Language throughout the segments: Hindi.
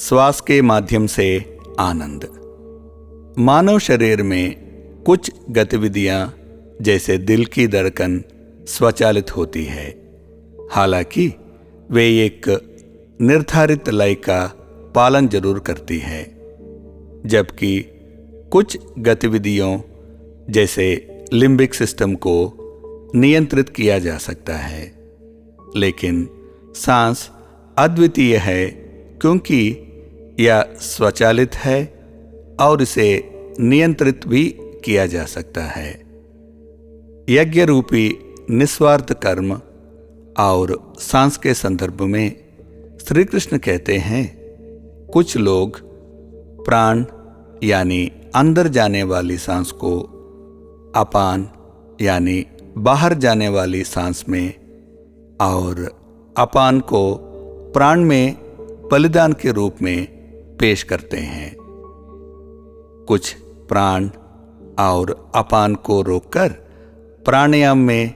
श्वास के माध्यम से आनंद। मानव शरीर में कुछ गतिविधियाँ जैसे दिल की धड़कन स्वचालित होती है। हालाँकि वे एक निर्धारित लय का पालन ज़रूर करती है, जबकि कुछ गतिविधियों जैसे लिम्बिक सिस्टम को नियंत्रित किया जा सकता है। लेकिन सांस अद्वितीय है, क्योंकि यह स्वचालित है और इसे नियंत्रित भी किया जा सकता है। यज्ञ रूपी निस्वार्थ कर्म और सांस के संदर्भ में श्री कृष्ण कहते हैं, कुछ लोग प्राण यानी अंदर जाने वाली सांस को अपान यानी बाहर जाने वाली सांस में और अपान को प्राण में बलिदान के रूप में पेश करते हैं। कुछ प्राण और अपान को रोककर प्राणायाम में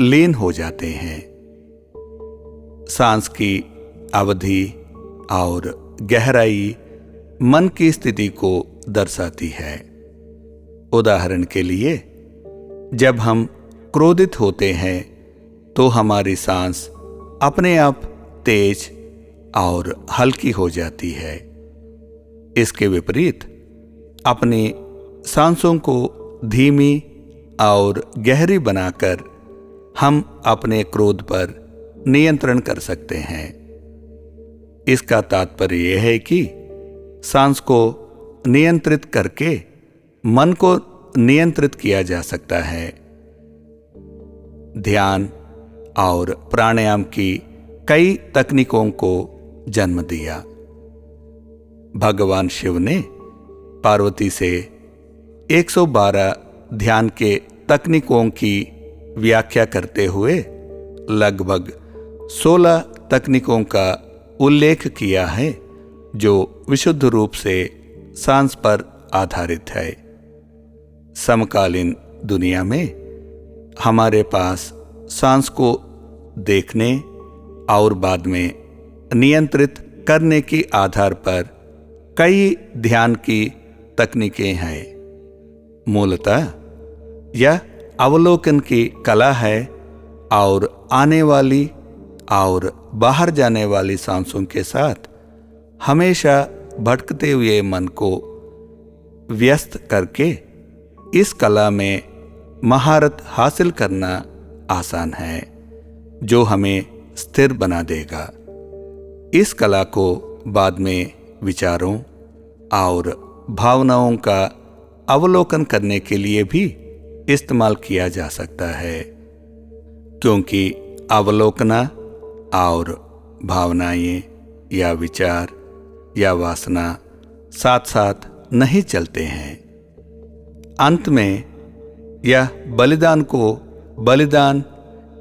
लीन हो जाते हैं। सांस की अवधि और गहराई मन की स्थिति को दर्शाती है। उदाहरण के लिए, जब हम क्रोधित होते हैं तो हमारी सांस अपने आप तेज और हल्की हो जाती है। इसके विपरीत, अपनी सांसों को धीमी और गहरी बनाकर हम अपने क्रोध पर नियंत्रण कर सकते हैं। इसका तात्पर्य यह है कि सांस को नियंत्रित करके मन को नियंत्रित किया जा सकता है। ध्यान और प्राणायाम की कई तकनीकों को जन्म दिया। भगवान शिव ने पार्वती से 112 ध्यान के तकनीकों की व्याख्या करते हुए लगभग 16 तकनीकों का उल्लेख किया है, जो विशुद्ध रूप से सांस पर आधारित है। समकालीन दुनिया में हमारे पास सांस को देखने और बाद में नियंत्रित करने के आधार पर कई ध्यान की तकनीकें हैं। मूलतः, यह अवलोकन की कला है और आने वाली और बाहर जाने वाली सांसों के साथ हमेशा भटकते हुए मन को व्यस्त करके इस कला में महारत हासिल करना आसान है, जो हमें स्थिर बना देगा। इस कला को बाद में विचारों और भावनाओं का अवलोकन करने के लिए भी इस्तेमाल किया जा सकता है, क्योंकि अवलोकना और भावनाएँ या विचार या वासना साथ साथ नहीं चलते हैं। अंत में, यह बलिदान को बलिदान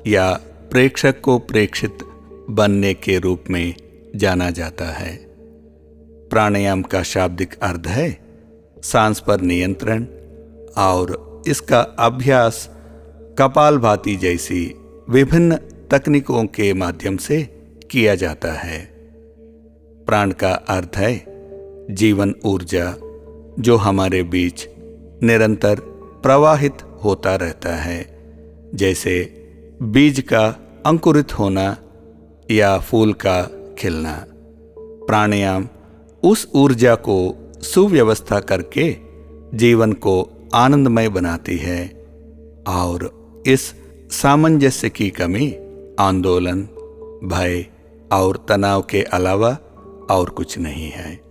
या प्रेक्षक को प्रेक्षित बनने के रूप में जाना जाता है। प्राणायाम का शाब्दिक अर्थ है सांस पर नियंत्रण और इसका अभ्यास कपाल भाती जैसी विभिन्न तकनीकों के माध्यम से किया जाता है। प्राण का अर्थ है जीवन ऊर्जा जो हमारे बीच निरंतर प्रवाहित होता रहता है, जैसे बीज का अंकुरित होना या फूल का खिलना। प्राणायाम उस ऊर्जा को सुव्यवस्था करके जीवन को आनंदमय बनाती है और इस सामंजस्य की कमी, आंदोलन, भय और तनाव के अलावा और कुछ नहीं है।